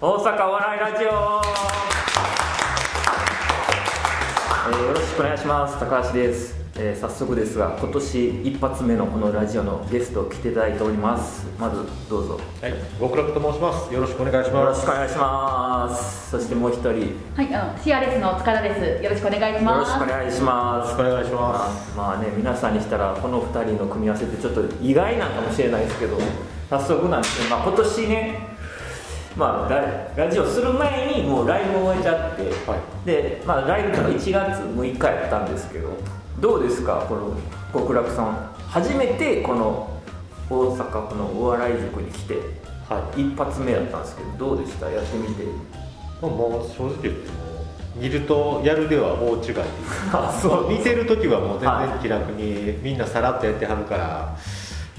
大阪お笑いラジオ、えーよろしくお願いします高橋です、えー早速ですが今年一発目のこのラジオのゲスト来ていただいておりますまずどうぞはい、極楽と申します。よろしくお願いしよろます。しくお願いしますそしてもう一人よはい、あの CRS の塚田です。よろしくお願いしろます。しくお願いしますよろしくお願いします。まあね皆さんにしたらこの2人の組み合わせってちょっと意外なんかもしれないですけど早速なんですけど、まあ、今年ねまあララジオする前にもうライブを終えちゃって、はい。で、まあ、ライブとか1月6日やったんですけどどうですか？この極楽さん。初めてこの大阪このお笑い塾に来ては一発目やったんですけどどうでした？やってみて。い。まあもう正直言っても見るとやるでは大違い。そう。見てる時はもう全はい。然気楽にみんなさらっとやってはるから、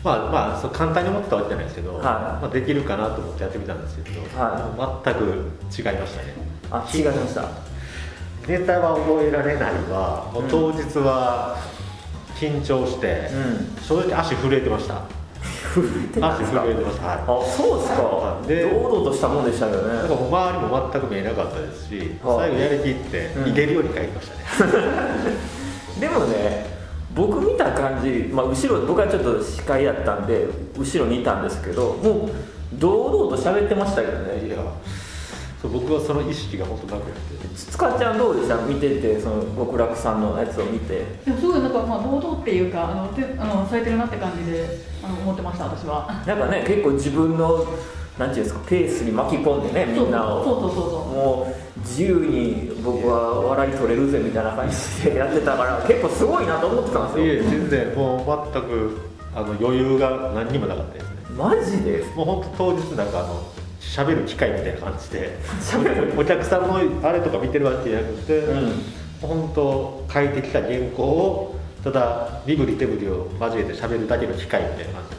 まあまあそう簡単に思ってたわけじゃないですけど、はい。まあできるかなと思ってやってみたんですけど、はもう全く違いましたね。あ違いました。ネタは覚えられないわ。もう当日は緊張して、うん。正直足震えてました。震えてました。はい。あそうですか。はい。で堂々としたもんでしたけどね。なんか周りも全く見えなかったですし、はい。最後やりきってうん。逃げるように帰りましたね、でもね僕見た感じ、まあ、後ろ僕はちょっと司会やったんで後ろにいたんですけどもう堂々と喋ってましたけどね。いやそう僕はその意識が本当なくて。塚ちゃんどうでした？見ててその極楽さんのやつを見て。でもすごいなんかまあ堂々っていうかあのてあのされてるなって感じであの思ってました私は。なんかね結構自分のなんていうんですかペースに巻き込んでねみんなをそうそう。そうそうもう自由に僕は笑い取れるぜみたいな感じでやってたから結構すごいなと思ってたんですよ。いえ全然もう全くあの余裕が何にもなかったですね。マジで？もう本当当日なんかあの喋る機会みたいな感じで喋る？お客さんのあれとか見てるわけじゃなくて、うん。本当書いてきた原稿をただ身振り手振りを交えて喋るだけの機会みたいな感じ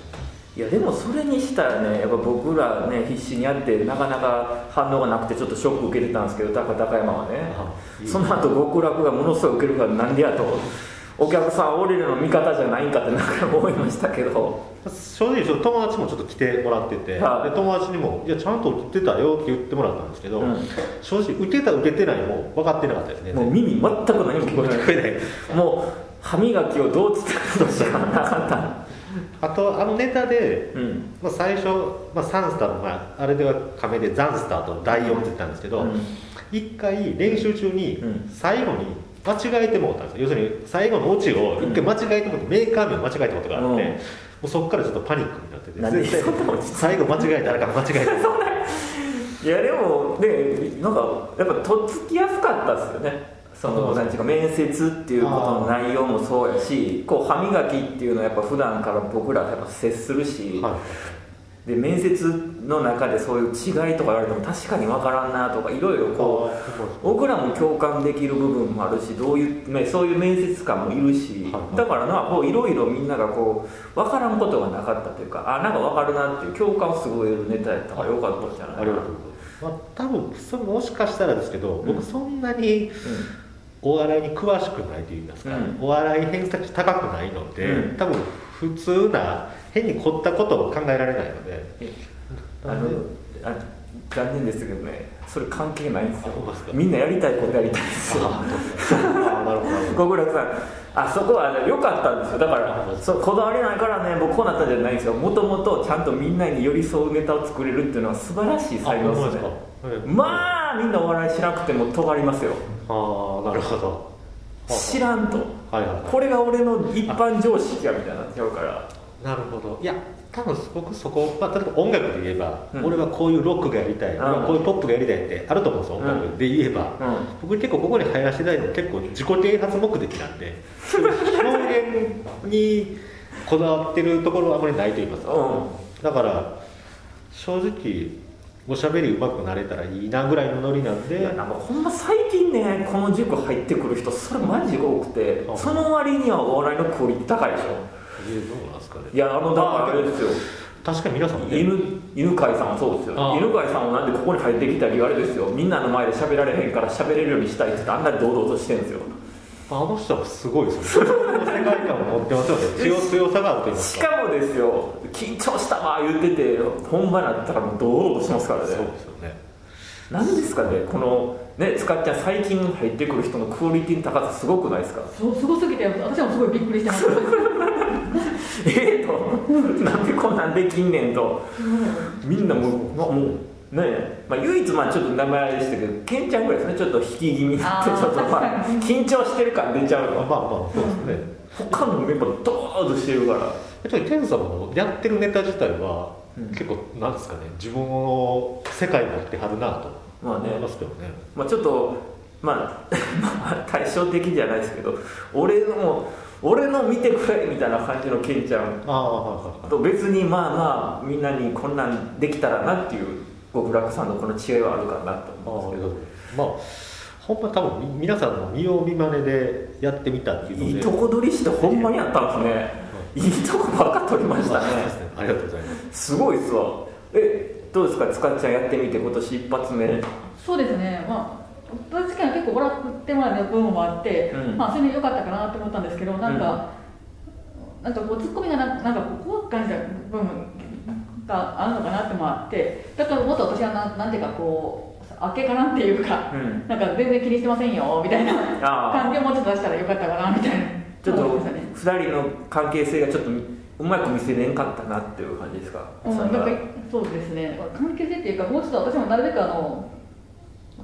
いやでもそれにしたらねやっぱ僕らね必死にやってなかなか反応がなくてちょっとショック受けてたんですけど高高山はね。その後極楽がものすごい受けるからなんでやと。お客さん俺らの味方じゃないんかってなんか思いましたけど。正直友達もちょっと来てもらってて、はい。で友達にも「いやちゃんと受けてたよ」って言ってもらったんですけど、うん。正直受けた受けてないも分かってなかったですねもう耳全く何も聞こえない。ない。もう歯磨きをどう伝えるとしかなかったあとあのネタで、うん。まあ、最初、まあ、サンスターと、まあ、あれでは亀でザンスターと第4って言ったんですけど、うん。一回練習中にうん。最後に間違えてもうたんですよ。要するに最後のオチを一回間違えてもうて、メーカー名を間違えたことがあって、うん。もうそこからちょっとパニックになってて最後間違えたらから間違えた。いやでもねなんかやっぱとっつきやすかったですよねそのなんていうか面接っていうことの内容もそうやしこう歯磨きっていうのはやっぱ普段から僕らやっぱ接するし、はいで面接の中でそういう違いとか言われても確かに分からんなとかいろいろこう僕らも共感できる部分もあるしどういう、ね、そういう面接官もいるし、だからなこういろいろみんながこう分からんことがなかったというかあなんか分かるなっていう共感をすごい得るネタやったからよかったんじゃないありがとうございます、まあ、多分それもしかしたらですけど、うん僕そんなにお笑いに詳しくないと言いますか、うん。お笑い偏差値高くないので、うん。多分普通な変に凝ったことを考えられないので。あのあ残念ですけどねそれ関係ないんですよ。みんなやりたいことやりたいんですよ。ああなるほどなるほど。極楽さんあそこは良かったんですよ。だかあらそうこだわりないからね僕こうなったんじゃないんですよ。もともとちゃんとみんなに寄り添うネタを作れるっていうのは素晴らしい才能ですね。ですか？まあみんなお笑いしなくても尖りますよ。ああなるほど。知らんと。はいはいはい。これが俺の一般常識やみたいになっちゃうから。なるほど。いや多分僕そこ、まあ、例えば音楽で言えば、うん。俺はこういうロックがやりたい、ん。俺はこういうポップがやりたいってあると思うんですよ、音楽で言えば、うん。僕結構ここに入らせていただいても結構自己啓発目的なんで表現にこだわってるところはあまりないと言いますか、うだから正直おしゃべり上手くなれたらいいなぐらいのノリなんで。いやなんかほんま最近ねこの塾入ってくる人それマジ多くてあその割にはお笑いのクオリティ高いでしょえーどうなんですかね。いやあのだからあれですよ。確かに皆さんね。犬犬飼さんもそうですよ犬飼さんもなんでここに入ってきた理由あれですよ。みんなの前で喋られへんから喋れるようにしたいってあんなに堂々としてるんですよ。あの人はすごいですよね。世界観を持ってますよね。強 強さがあると言いますか。しかもですよ緊張したわ言ってて本番になったらもう堂々としますからね。そうですよね何ですかねこのね使っちゃん最近入ってくる人のクオリティの高さすごくないですか？そうすごすぎて私もすごいびっくりしてます。ええとなんでこんなんできんねんと。みんなもう,、まあ、もうねまあ、唯一まあちょっと名前あれでしたけどケンちゃんぐらいですねちょっと引き気味になってちょっとまあ緊張してる感出ちゃうの。まあまあそうですね、他のメンバードーッとしてるから。やっぱり天さんもやってるネタ自体は、うん結構なんですかね自分の世界持ってはるなとまあね。思いますけどね。まあ、ちょっと、まあ、まあ対照的じゃないですけど俺の俺の見てくれみたいな感じのケンちゃんと別にまあまあみんなにこんなんできたらなっていう極楽さんのこの違いはあるかなと思うんですけど。まあほんま多分み皆さんの見よう見まねでやってみたっていうので。いいとこ取りしてほんまにやったんですね。いいとこばっか取りましたねありがとうございます。すごいっすわ。えどうですか？塚っちゃんやってみて今年一発目。そうですね。まあ私は結構笑ってもらえる部分もあって、うん。まあそれで良かったかなと思ったんですけどなんか、なんかこうツッコミがななんか怖く感じた部分があるのかなってもあってだからもっと私はなんなんていうかこうあっけかなっていうか、うん。なんか全然気にしてませんよみたいな感じをもうちょっと出したらよかったかなみたいな。ちょっと思いましたね。2人の関係性がちょっとうまく見せれんかったなっていう感じですか、うん、なんかそうですね。関係性っていうかもうちょっと私もなるべくあの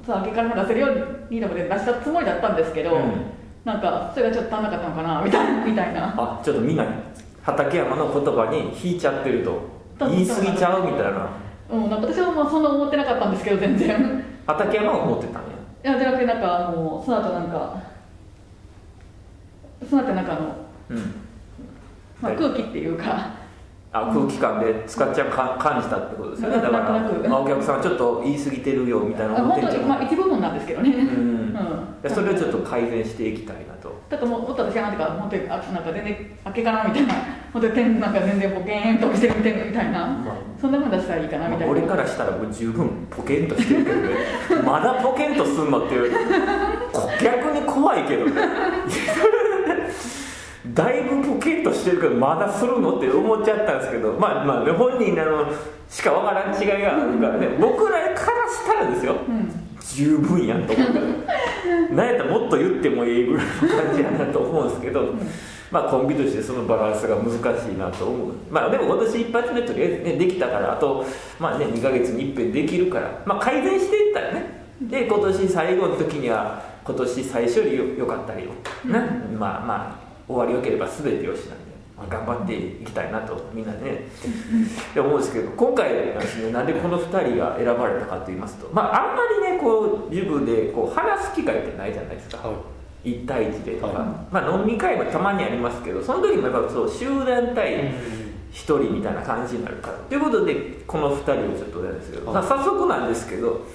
さあ明けからも出せるようにでも出したつもりだったんですけど、うん。なんかそれがちょっと足んなかったのかなみたいなみたいな。あちょっとみんな畠山の言葉に引いちゃってると言い過ぎちゃうみたいな。うん、なんか私はまあそんな思ってなかったんですけど全然。畠山は思ってたんや。いやじゃなくてなんかあのその後なんかその後なんかあの、うんまあ、空気っていうか。あ空気感で使っちゃうか感じたってことですよね。だから、まあ、お客さんちょっと言い過ぎてるよみたいなあ思ってんまあ一部分なんですけどね、うん。それをちょっと改善していきたいなと。だからもうもっと私はなんていうか本当にあなんか全然明けかなみたいな。本当に点なんか全然ボケーンとしてる点みたいな、まあ。そんなふうに出したらいいかなみたいな、俺からしたらもう十分ポケンとしてるけどね。まだポケンとすんのっていう。こ逆に怖いけどねだいぶポケンとしてるけどまだするのって思っちゃったんですけどまあまあね本人あのしかわからん違いがあるからね。僕らからしたらですよ。うん。十分やんと思って なんやったらもっと言ってもいいぐらいの感じやなと思うんですけど、まあコンビとしてそのバランスが難しいなと思うまあでも今年一発目とりあえずねできたからあとまあね2ヶ月に一遍できるから。まあ改善していったらね。で今年最後の時には今年最初よりよよかったりよ、ねまあまあ終わりよければ全てよしなんで、まあ、頑張っていきたいなとみんなね。って思うんですけど今回なんですねなんでこの2人が選ばれたかと言いますとまああんまりねこう塾でこう話す機会ってないじゃないですか。はい。1対1でとか、はい。まあ飲み会もたまにありますけどその時もやっぱそう集団対1人みたいな感じになるから。ということでこの2人をちょっとやるんですけど、はい。まあ早速なんですけど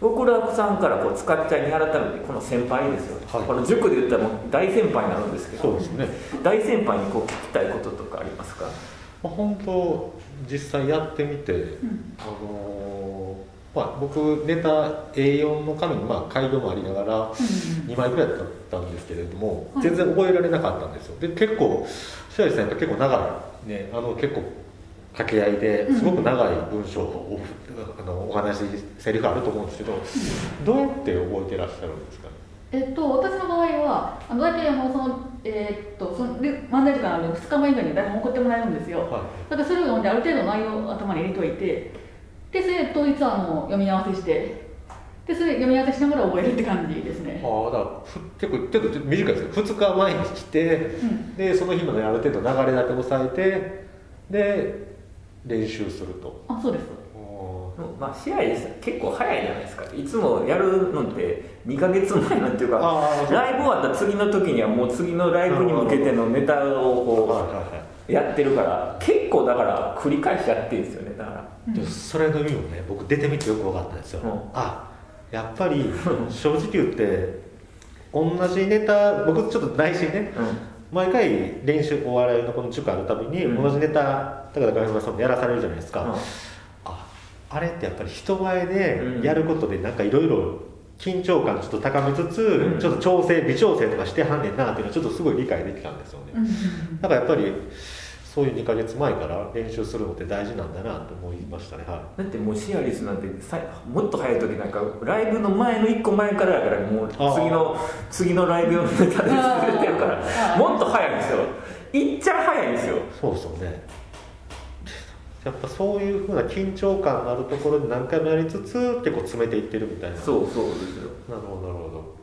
極楽さんからこう使っちゃいに改めてこの先輩ですよ、はい。この塾で言ったらもう大先輩になるんですけど。そうですね。大先輩にこう聞きたいこととかありますか？まあ、本当実際やってみて、ん。あのーまあ、僕ネタ A4 の紙にまあ改良もありながら2枚ぐらいだったんですけれども、はい。全然覚えられなかったんですよ。で結構白石さんやっぱ結構長いねあの結構掛け合いですごく長い文章を、あのお話セリフあると思うんですけど、どうやって覚えてらっしゃるんですか？ねえっと、私の場合は、あの大体あのその、えーっとそ漫才時間ある2日前以内に台本送ってもらえるんですよ。はだからそれを読んで、ある程度内容を頭に入れといて、で、それで当日はあの読み合わせして、で、それ読み合わせしながら覚えるって感じですね。ああだからふ結構結構短いですけど2日前に来て、うん。でその日まである程度流れだけ押さえてで練習すると。あ、そうです。まあ試合です。結構早いじゃないですか。いつもやるのって2ヶ月前なんていうかライブ終わった次の時にはもう次のライブに向けてのネタをこうやってるから結構だから繰り返しやってるんですよね。だから。いでそれの意味もね僕出てみてよく分かったんですよ、うん。あやっぱり正直言って同じネタ僕ちょっと内心ね毎回練習お笑いのこの塾あるたびにうん。同じネタ高田上村さんもやらされるじゃないですか、うん。ああれってやっぱり人前でうん。やることでなんかいろいろ緊張感ちょっと高めつつ、うん。ちょっと調整微調整とかしてはんねんなっていうのはちょっとすごい理解できたんですよね、うん。だからやっぱりそういう2か月前から練習するのって大事なんだなと思いましたね。はだってもうシアリスなんてさもっと早い時なんかライブの前の1個前からやからもう次の次のライブ用のネタで作れてるかあらー。もっと早いんですよ。いっちゃ早いんですよ。いそうですよね。やっぱそういうふうな緊張感のあるところで何回もやりつつ結構詰めていってるみたいな。そうそうですよ。なるほどなるほど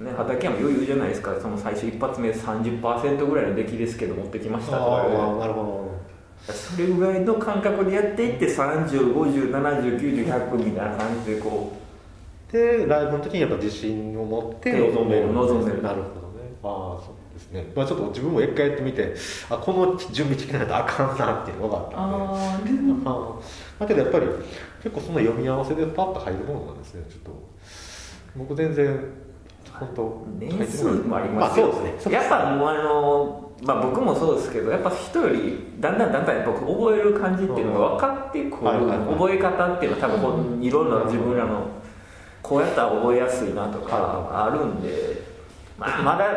ね、畠山余裕じゃないですか。その最初一発目30%ぐらいの出来ですけど持ってきました。とかねああなるほそれぐらいの感覚でやっていって305070900100みたいな感じでこどでライブの時にやっぱ自信を持ってで臨める。臨める。なるほどね。ああそうですね、まあ、ちょっと自分も一回やってみてあこの準備的ないとあかんなっていうのが分かったんで。ああああだけどやっぱり結構その読み合わせでパッと入るものなんですね。ちょっと僕全然本当年数もありますよ、まあそうですね。やっぱもうあの、まあ、僕もそうですけどやっぱ人よりだんだんだんだん僕覚える感じっていうのが分かってくる、覚え方っていうのは多分こういろんな自分らのこうやったら覚えやすいなとかあるんで、まあ、まだ、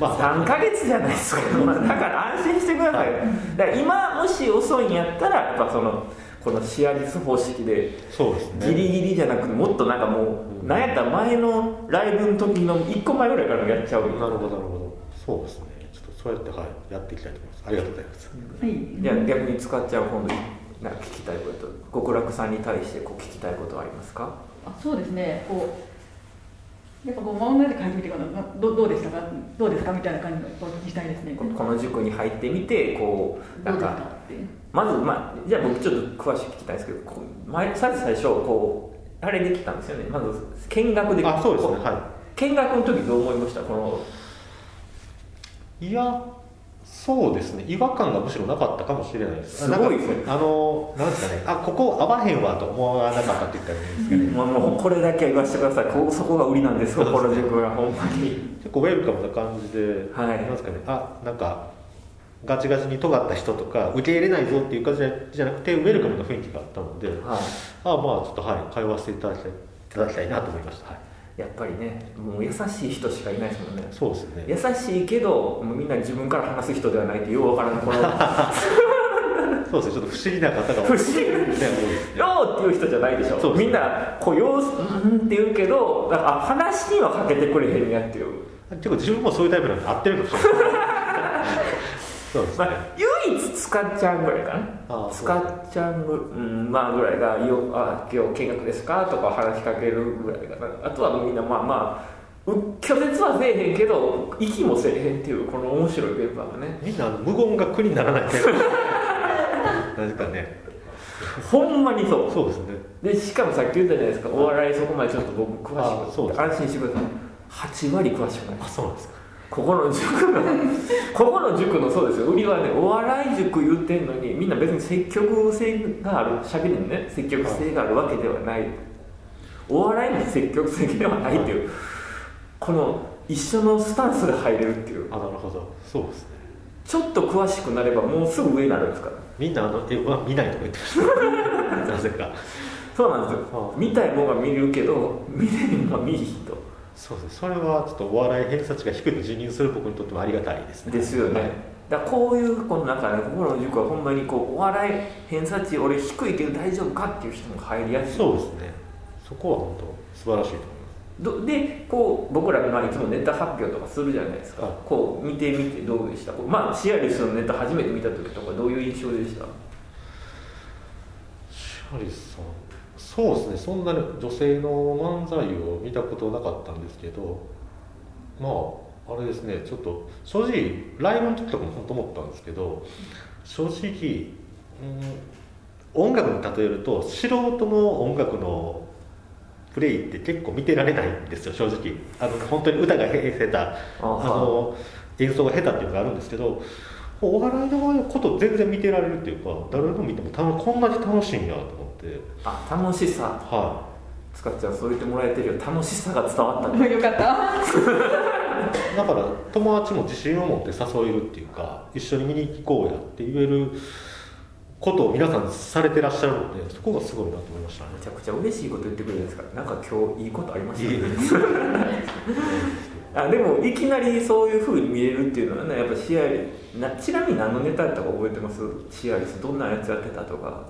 まあ、3ヶ月じゃないですか、まあ、だから安心してください、だから今もし遅いんやったらやっぱそのこのシアリス方式でギリギリじゃなくてもっとなんかもう、なんやったら前のライブの時の1個前ぐらいからやっちゃうなるほどなるほど。そうですね。ちょっとそうやってはいやっていきたいと思います。ありがとうございます。はい。じゃあ逆に使っちゃう今度なんか聞きたいこと極楽さんに対してこう聞きたいことはありますか？あそうですね。こうやっぱこう漫画で書いてみてどどうでしたか？どうですか？みたいな感じのお聞きしたいですね。ここの塾に入ってみてこうなんかまず、まあ、じゃあ僕ちょっと詳しく聞きたいんですけどこう前さず最初こうあれできたんですよね。まず見学で。あそうですね。こは見学の時どう思いました？この。いいやそうですね。違和感がむしろなかったかもしれないです。すごいですね。あのなんですかね。あここ合わへんわと思わなかったって言ったらいいんですかねまあもうこれだけは言わせてください。こそこが売りなんですよこの塾がほんまに。結構ウェルカムな感じで、はい。なんですかね。あなんかガチガチに尖った人とか受け入れないぞっていう感じじゃなくてウェルカムな雰囲気があったので、はい。あまあちょっとはい会話していただきたいいただきたいなと思いました、はい、やっぱりねもう優しい人しかいないですもんね。そうですね。優しいけどもうみんな自分から話す人ではないってようわからんこの。そうですね。ちょっと不思議な方が不思議。ねよーっていう人じゃないでしょ。そうですみんなこうよううんって言うけどなんかあ話にはかけてくれへんやっていう、結構自分もそういうタイプなんで合ってるかもしれないそうですね、まあ、唯一使っちゃうぐらいかな。使っちゃうぐ,、うん、まあぐらいがよあ「今日見学ですか?」とか話しかけるぐらいかな。あとはみんなまあまあう拒絶はせえへんけど息もせえへんっていうこの面白いメンバーがね。みんな無言が苦にならないタイプなんかね。ほんまにそう。そうですね。でしかもさっき言ったじゃないですか。お笑いそこまでちょっと僕詳しく安心してください。8割詳しくない。あそうなんですかここの塾のここの塾のそうですよ。売りはねお笑い塾言ってんのにみんな別に積極性があるしゃべりにね。積極性があるわけではない。お笑いも積極的ではないっていう。この一緒のスタンスで入れるっていう。あなるほど。そうですね。ちょっと詳しくなればもうすぐ上になるんですから。みんなあの絵は見ないとか言ってました なぜか。そうなんですよ。はあ見たいもんが見るけど見れへんのは見いひんとそうです。ねそれはちょっとお笑い偏差値が低いと辞任する僕にとってもありがたいですね。ですよね、はい。だからこういうこの中でここの塾はほんまにこうお笑い偏差値俺低いけど大丈夫かっていう人も入りやすい。そうですね。そこは本当素晴らしいと思います。どでこう僕らまあいつもネタ発表とかするじゃないですか、はいこう見てみてどうでした？こうまあシアリスのネタ初めて見た時とかどういう印象でした？シャリさんそうですね。そんなに女性の漫才を見たことなかったんですけどまああれですね。ちょっと正直ライブの時とかも本当思ったんですけど正直、うん、音楽に例えると素人の音楽のプレイって結構見てられないんですよ正直。あの本当に歌が下手。あの演奏が下手っていうのがあるんですけどお笑いのこと全然見てられるっていうか誰の見てもたこんなに楽しいんやと思って。あ楽しさ。は使っちゃんそう言ってもらえてるよ。楽しさが伝わったね。よかった。い だから友達も自信を持って誘えるっていうか一緒に見に行こうやって言えることを皆さんされてらっしゃるのでそこがすごいなと思いましたね。めちゃくちゃ嬉しいこと言ってくれるんですか。らなんか今日いいことありましたね。あでもいきなりそういうふうに見えるっていうのはねやっぱシアリなちなみに何のネタやったか覚えてます？シアリスどんなやつやってたとか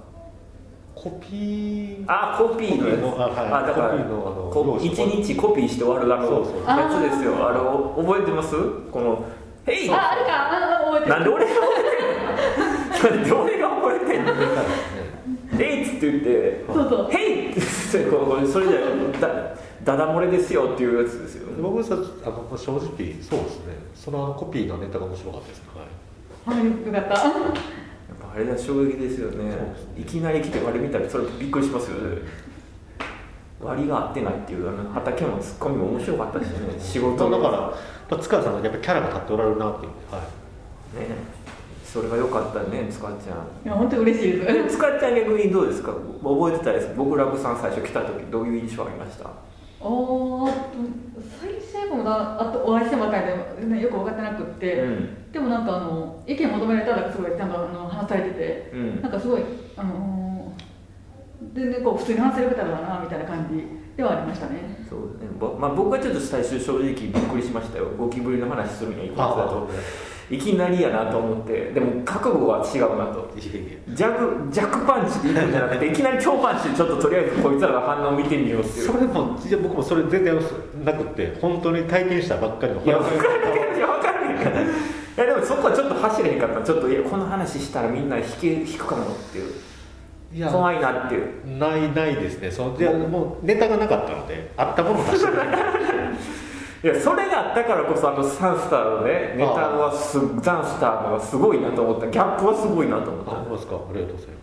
コピー。あコピーのやつ。コピーのあはい。だから一日コピーして終わるあのそうそうやつですよ。あれを覚えてます？この「ヘイ!」ああれか。あ覚えてる。なんで俺が覚えてんの？なんで俺が覚えてんの？ネタですねヘイっつって言って。そうそう。ヘイって言ってこうそれじゃだダダ漏れですよっていうやつですよ。僕さあの正直そうですね。そのコピーのネタが面白かったです。ねはい。はいよかったあれは衝撃ですよね。ね。いきなり来て割り見たらそれびっくりしますよね。割りが合ってないっていうあの畑もツッコミも面白かったしね。仕事。だからら塚田さんがやっぱりキャラが立っておられるなっていう。はい。ね。それが良かったねつかちゃん。いや本当に嬉しいです。でもつかちゃん逆にどうですか？覚えてたです？僕ラブさん最初来た時どういう印象ありました？おー最初もなあとお会いしてばかりで、ね、よく分かってなくって、うんでもなんかあの意見求められたらすごいちゃんとあの話されてて、うん。なんかすごいあのー全然こう普通に話せる方だなみたいな感じではありましたね。そうね。ぼまあ、僕はちょっと最初正直びっくりしましたよ。ゴキブリの話するにはいだと。いきなりやなと思って。でも覚悟は違うなと。いえいえジャグ弱パンチでいくんじゃなくていきなり超パンチでちょっととりあえずこいつらの反応を見てみようっていう。それもいや僕もそれ全然なくって本当に体験したばっかりのいや分話かる分かるいやでもそこはちょっと走れへんかった。ちょっといやこの話したらみんな引け引くかもっていう。いや。怖いなっていう。ないないですね。そのいやもうネタがなかったのであったものを出してない。いやそれがあったからこそあのサンスターのねネタはすザンスターのがすごいなと思った。ギャップはすごいなと思った。あそうですか。ありがとうございま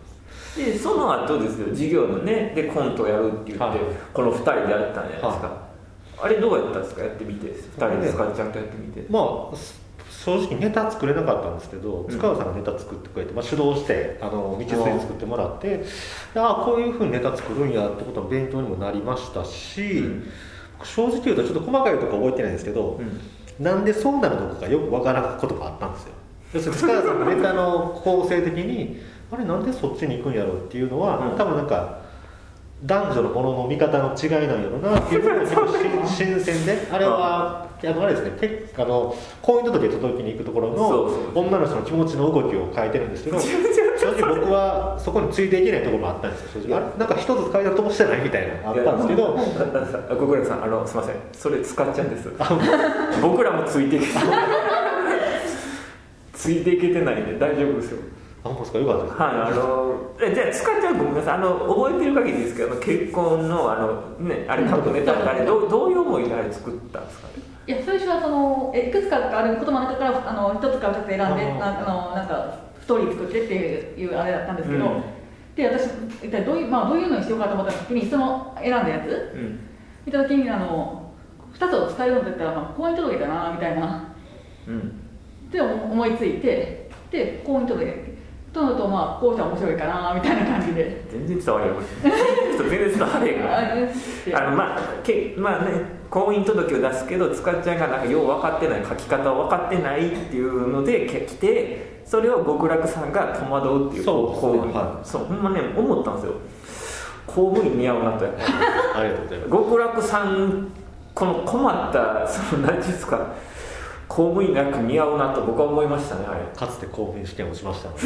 す。でその後ですよ。授業のねでコントやるって言って、はい。この2人でやったんじゃないですか、はあれどうやったんですか？やってみて。2人でスカちゃんとやってみて、まあす正直ネタ作れなかったんですけどん。塚田さんがネタ作ってくれて、まあ、主導してあの道筋作ってもらってああこういうふうにネタ作るんやってことの勉強にもなりましたし、うん。正直言うとちょっと細かいところ覚えてないんですけど、うん。なんでそうなるのかがよくわからんことがあったんですよ。要するに塚田さんのネタの構成的にあれなんでそっちに行くんやろうっていうのは、うん。多分なんか男女のものの見方の違いなんやろなっていうの新 新鮮で。あれはあのあれですね。てあの婚姻届届きに行くところの女の人の気持ちの動きを変えてるんですけど 正直僕はそこについていけないところもあったんですよ正直。あれなんか一つ階段飛ばしてないみたいなのあったんですけどあご苦労さんあのすいません。それ使っちゃうんです。僕らもついていけついていけてないんで大丈夫ですよあ本当ですかよかったですはいあのえじゃあ使っちゃうごめんなさい。あの覚えてる限りですけど結婚のあのねあれ過去ネタってあれどうどういう思いであれ作ったんですかね？いや最初はそのえいくつかある言葉の中からあの一つか二つ選んであのなんかストーリー作ってっていうあれだったんですけど、うん。で私一体どういう,、まあ、どういうのにしようかと思った時にその選んだやつ。うん。見た時にあの2つを使えるのだったら、まあ、婚姻届かなみたいな。うん。って思いついてで婚姻届とのとまあこうしたら面白いかなみたいな感じで。全然伝わりません全然伝われへん。あのまあけまあね婚姻届を出すけど塚ちゃんがなんかよう分かってない書き方を分かってないっていうのでけ来てそれを極楽さんが戸惑うっていうそうですね。こうはそうほんまね思ったんですよ。公務員似合うなとやっぱり。ありがとうございます。極楽さんこの困ったその何ていうんですか公務員なく似合うなと僕は思いましたねあれ。かつて公務員試験をしましたので。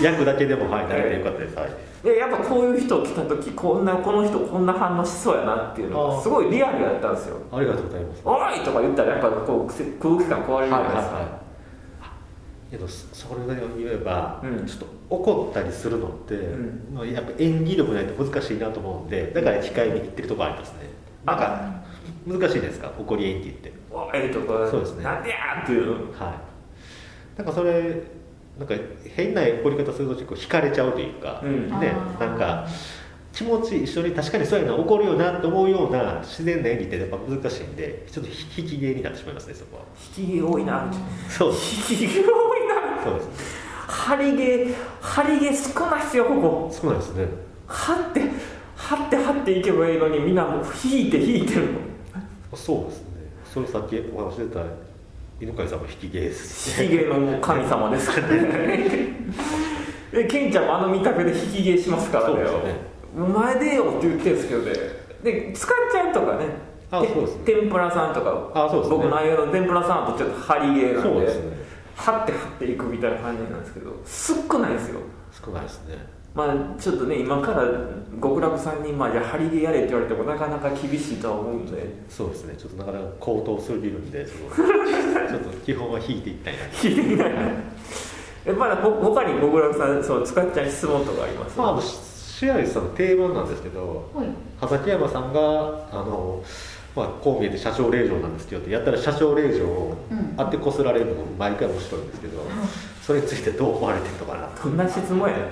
役だけでもはい慣れてよかったです。はい。いややっぱこういう人来た時こんなこの人こんな反応しそうやなっていうのがすごいリアルだったんですよ。ありがとうございます「おい!」とか言ったらやっぱこうせ空気感壊れるじゃないですか、けどそそれが言えば、うん。ちょっと怒ったりするのって、ん。まあやっぱ演技力ないと難しいなと思うんでだから控えめに言ってるところありますね。なんか難しいですか？怒り演技って。おいとかそうですね。なんでやーっていうはい。なんかそれなんか変な怒り方すると結構惹かれちゃうというか、うん。ねなんか気持ち一緒に確かにそうやな怒るよなと思うような自然な演技ってやっぱ難しいんでちょっと引き芸になってしまいますねそこは。引き毛多いなそう。引き毛多いな。そうです張り毛張り毛少ないっすよここ。少ないですね。張って張って張っていけばいいのにみんなもう引いて引いてるそうですね。それさっきお話ししてた犬飼さんも引き芸です引き毛の神様です。からねでケンちゃんもあの見た目で引き毛しますからね。お前でよって言ってるんですけどね。で使っちゃうとかね。てあそうですね。天ぷらさんとかあそうですね。僕の間の天ぷらさんとちょっと張りゲーなんでそうですね。張って張っていくみたいな感じなんですけど少ないですよ。少ないですねまあちょっとね今から極楽さんにまあじゃあ張りゲーやれって言われてもなかなか厳しいとは思うんで。そうですね。ちょっとなかなか高騰すぎるんでちょっとちょっと基本は引いていきたいな。聞いてみたい。な えまだほ他に極楽さんそう使っちゃう質問とかあります？まああのシェアリスさんの定番なんですけどはい。畠山さんがあの、まあ、こう見えて社長令嬢なんですけどってやったら社長令嬢をうん。当てこすられるのも毎回面白いんですけど、それについてどう思われてるのかなどんな質問やね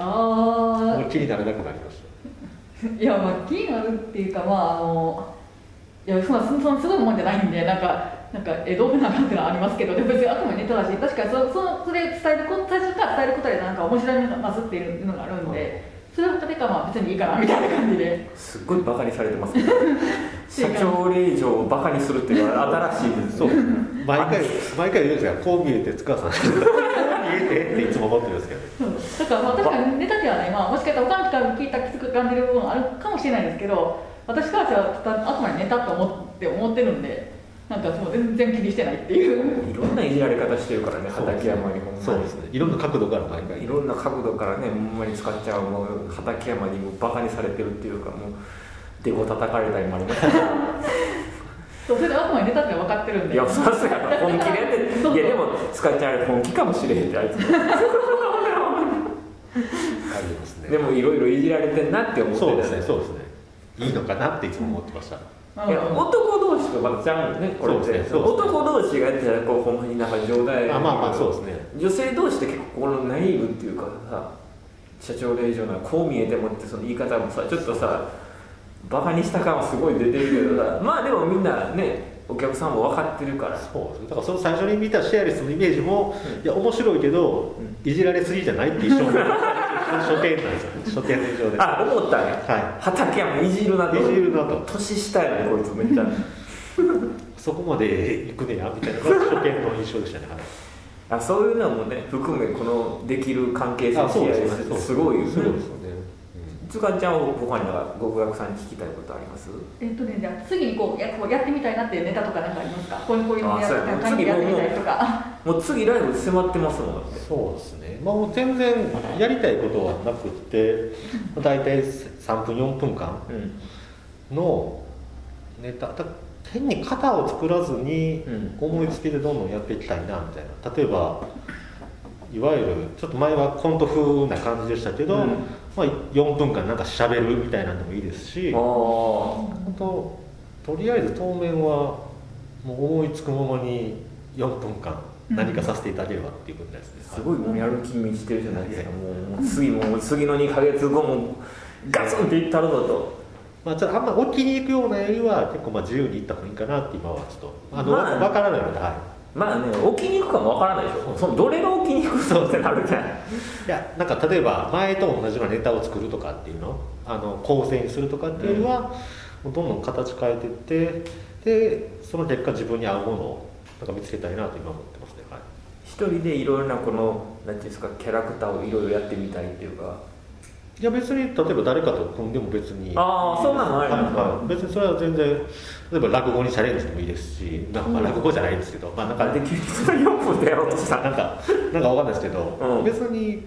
あもう気にならなくなりましたあいやまあ気になるっていうかまああのいやそんなそんなすごいもんじゃないんでなんかなんかえどうな感っていうのはありますけど別にあくまでネタだし確かにそそのそれ伝えること最初から伝えることでなんか面白いのが増すっていうのがあるんで、それは例えばまあ別にいいかなみたいな感じですっごいバカにされてますね社長令嬢をバカにするっていうのは新しいですそう毎回毎回言うんですがこう見えて塚さんこう見えて。って。いつも思ってるんですけどそう。だからまあ確かにネタではね、まあ、もしかしたら他の人から聞いたきつく感じる部分はあるかもしれないですけど私からしたらあくまでネタと思って思ってるんでなんかもう全然気にしてないっていう。いろんないじられ方してるからね畠山にほんまに。そうですね。いろんな角度から毎回。いろんな角度からねほんまに使っちゃうもう畠山にもバカにされてるっていうかもうデコ叩かれたりもあります そうそれであくまでネタって分かってるんで。いやそりゃそうやな本気でやっていやでも使っちゃう本気かもしれへんってあいつ。もありますね。でもいろいろいじられてんなって思ってそうですねそうですね。いいのかなっていつも思ってました、うん。いや男同士とまたちゃうんねこれってそうですねそうですね。男同士がやってたらこうほんまになんか冗談やあまあまあそうですね。女性同士って結構このナイーブっていうかさ社長令嬢なこう見えてもってその言い方もさちょっとさバカにした感はすごい出てるけどさまあでもみんなねお客さんも分かってるから。そうですね。だからその最初に見たシェアリスのイメージも、うん。いや面白いけど、いじられすぎじゃないって一緒 初見なんですよ。初見の上であ思ったんや。は畠山いじるなと。いじるなと。年下やねこいつめっちゃ。そこまで行くねやみたいな。初見の印象でしたね、はい。あそういうのもね含めこのできる関係性すごいよね。そうですつかちゃんは他になんか極楽さんに聞きたいことあります？えっとねじゃあ次にこうやこうやってみたいなっていうネタとかなんかありますか？こういうこういうのやってみたいとか。もう次ライブ迫ってますもんだって。そうですね、まあ、もう全然やりたいことはなくって大体3分4分間うんのネタだ変に型を作らずにうん。思いつきでどんどんやっていきたいなみたいな。例えばいわゆるちょっと前はコント風な感じでしたけど、うん。まあ、4分間なんかしゃべるみたいなのでもいいですし本当とりあえず当面はもう思いつくままに4分間何かさせていただければっていうことですね、すごいもうやる気満ちてるじゃないですかもうもう次もう次の2か月後もガツンっていったるぞと。まあ、ちょっとあんま置きに行くようなよりは結構まあ自由に行った方がいいかなって今はちょっとあの、まあ。分からないので、はい、まあね置きに行くかもわからないでしょ。そのどれが置きに行くのってなるじゃん。いやなんか例えば前と同じようなネタを作るとかっていうの？あの構成にするとかっていうよりは、もうどんどん形変えていってでその結果自分に合うものをなんか見つけたいなと今思ってますね、はい、一人でいろいろなこのなんていうんですかキャラクターをいろいろやってみたいっていうかいや別に例えば誰かと組んでも別に。ああそんなのはい。はい別にそれは全然例えば落語にチャレンジしてもいいですし、まあまあ、落語じゃないですけど、まあ、なんかで急にそれ4分でやろうとしたなんかなんかわかんないですけど、うん。別に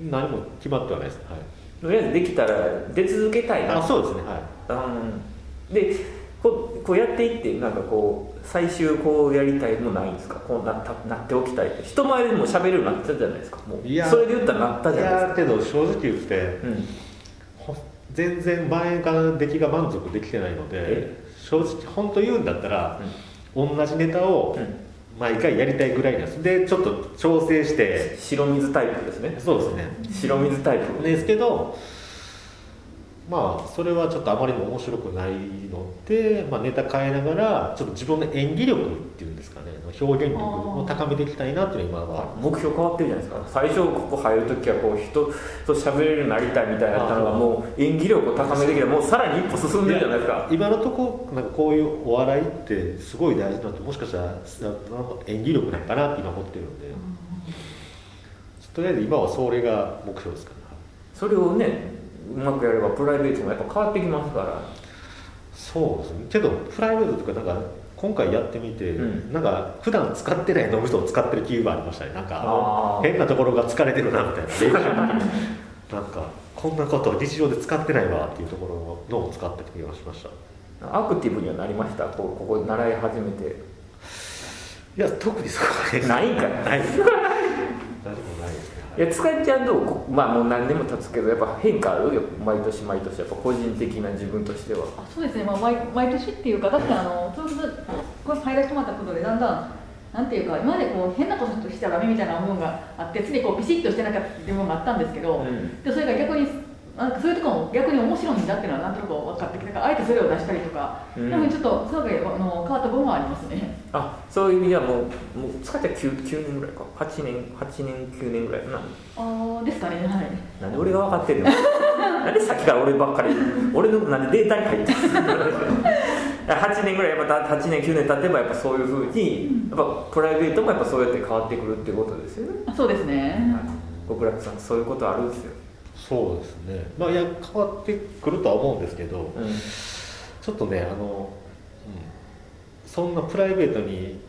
何も決まってはないです、はい、とりあえずできたら出続けたいな。あそうですね。はい。うん。でこうこうやっていってなんかこう最終こうやりたいもないんですか？こうなったなっておきたいって。人前でも喋るようになったじゃないですか。もう。いやそれで言ったらなったいじゃないですか。やけど正直言ってうん。ほ全然前から出来が満足できてないのでえ？正直本当言うんだったら、同じネタをうん。毎回やりたいぐらいなんです。でちょっと調整して白水タイプですね。そうですね。白水タイプ。ですけどまあそれはちょっとあまりにも面白くないので、まあ、ネタ変えながらちょっと自分の演技力っていうんですかね表現力を高めていきたいなっていうのは今は。目標変わってるじゃないですか。最初ここ入る時はこう人と喋れるようになりたいみたいなったのがあもう演技力を高めてきてもうさらに一歩進んでるじゃないですか。今のとこなんかこういうお笑いってすごい大事なのってもしかしたら演技力なんかなって今思ってるんで、とりあえず今はそれが目標ですかね。それをねうまくやればプライベートもやっぱ変わってきますから。そうですね。けどプライベートとかなんか今回やってみて、うん。なんか普段使ってない脳みそを使ってる気分ありましたねなんかあー。変なところが疲れてるなみたいな。なんかこんなことを日常で使ってないわっていうところの脳を使ってる気がしました。アクティブにはなりました？こうここ習い始めて。いや特にそこはね。ないんかい。ない。です何もないですねいや塚井ちゃんどうこまあもう何年も経つけどやっぱ変化あるよ毎年毎年やっぱ個人的な自分としては。あそうですね、まあ、毎毎年っていうか確かにあのそういうこれ入らせてもらったことでだんだんなんていうか今までこう変なことしちゃダメみたいな部分があって常にこうビシッとしてなかった部分があったんですけど、うん。でそれが逆になんかそういうところも逆に面白いんだっていうのはなんとなく分かってきたからあえてそれを出したりとか、うん。でもちょっとその中であの変わった部分はありますねあそういう意味ではもうもう塚井ちゃん 9, 9年ぐらいか。8年8年9年ぐらいやな。ああですかねはい。なんで俺が分かってんの？なんでさっきから俺ばっかり？俺のなんでデータに入ってる8 年ぐらいやっぱ8年9年経てばやっぱそういうふうにやっぱプライベートもやっぱそうやって変わってくるっていうことですよね。あそうですね。極楽さんそういうことあるんですよ、そうですね。まあいや変わってくるとは思うんですけどうん。ちょっとねあの、うん、そんなプライベートに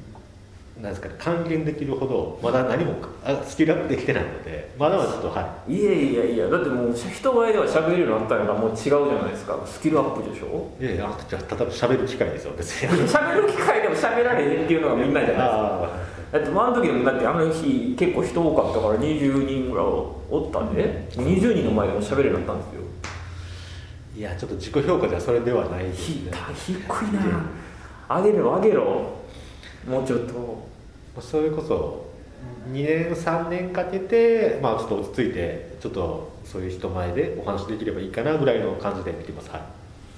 なんですかね還元できるほどまだ何もあスキルアップできてないのでまだまだちょっとはい。いやいやいやだってもう人前では喋れるようになったのがもう違うじゃないですか。スキルアップでしょ？いやいやあじゃあ例えば喋る機会ですよ。別に。喋る機会でも喋られへんっていうのがみんなじゃないですか。あだってあの時でもだってあの日結構人多かったから20人ぐらいおったんで20人の前でも喋れるようになったんですよ。ーいやちょっと自己評価じゃそれではないですね。低いな上げろ上げろ。もうちょっと。それこそ2年3年かけてまあちょっと落ち着いてちょっとそういう人前でお話できればいいかなぐらいの感じで見てます。はい。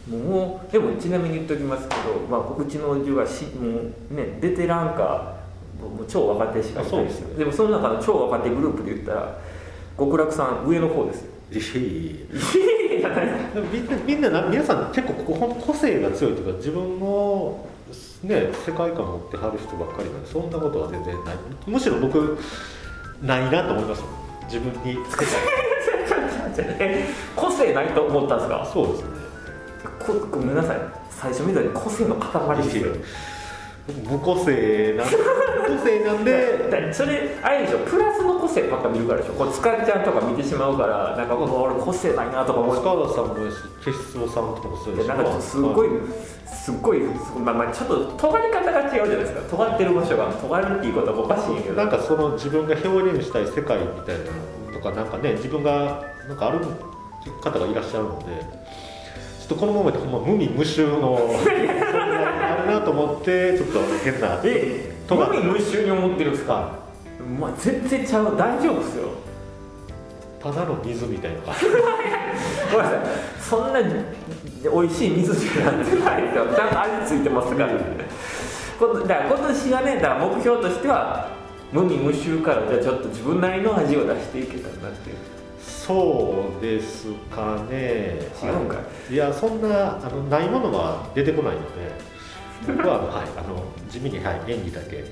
もうでもちなみに言っときますけど、まあ、うちの塾はしもうねベテランかもう超若手しかいないあそうですよでもその中の超若手グループで言ったら極楽さん上の方ですよ。いやいみんなみんなな皆さん結構ここ個性が強いというか自分のね世界観を持ってはる人ばっかりなんでそんなことは全然ない。むしろ僕ないなと思いますよ。自分に。個性ないと思ったんですか？そうですね。こごめんなさい。最初みたいに個性の塊ですよ。無個性なん無個性なんで だそれあれでしょプラスの個性ばっか見るからでしょ。こう塚ちゃんとか見てしまうからなんかこう俺個性ないなとか思塚う田さんもですし決勝さんとかもそうですしでなんかすっごいすっごい、まあ、まあちょっと尖り方が違うじゃないですか。尖ってる場所が尖るっていうことはおかしいんやけど。なんかその自分が表現したい世界みたいなのとかなんかね自分がなんかある方がいらっしゃるのでちょっとこのままでほんま無味無臭のあるなと思ってちょっと変なえとが無味無臭に思ってるんですか？まあ全然ちゃう。大丈夫ですよ。ただの水みたいな。ごめんなさい。そんな美味しい水しかなってないですよ。ちゃんと味ついてますから。だから今年はねだから目標としては無味無臭からじゃあちょっと自分なりの味を出していけたらなっていう。そうですかね。違うんかい？やそんなあのないものは出てこないので僕ははい、あの地味に、はい、演技だけ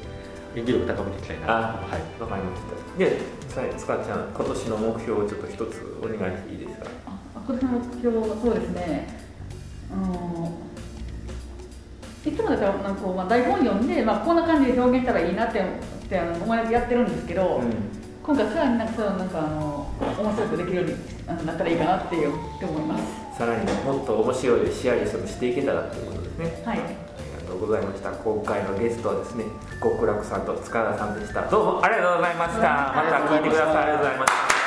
演技力高めていきたいな。あはい。わかりました。でさつかちゃん今年の目標をちょっと一つお願いしていいですか？あ今年の目標はそうですね。うんいつもだったらなんかこう、まあ、台本読んで、まあ、こんな感じで表現したらいいなってってあの思いやってるんですけど、今回さらになんかそうなんかあの面白くできるようになったらいいかなっていうって思います。さらにもっと面白い試合をしていけたらということですね。はいとうございました。今回のゲストはですね極楽さんと塚田さんでした。どうもありがとうございました。また聞いてください。ありがとうございました。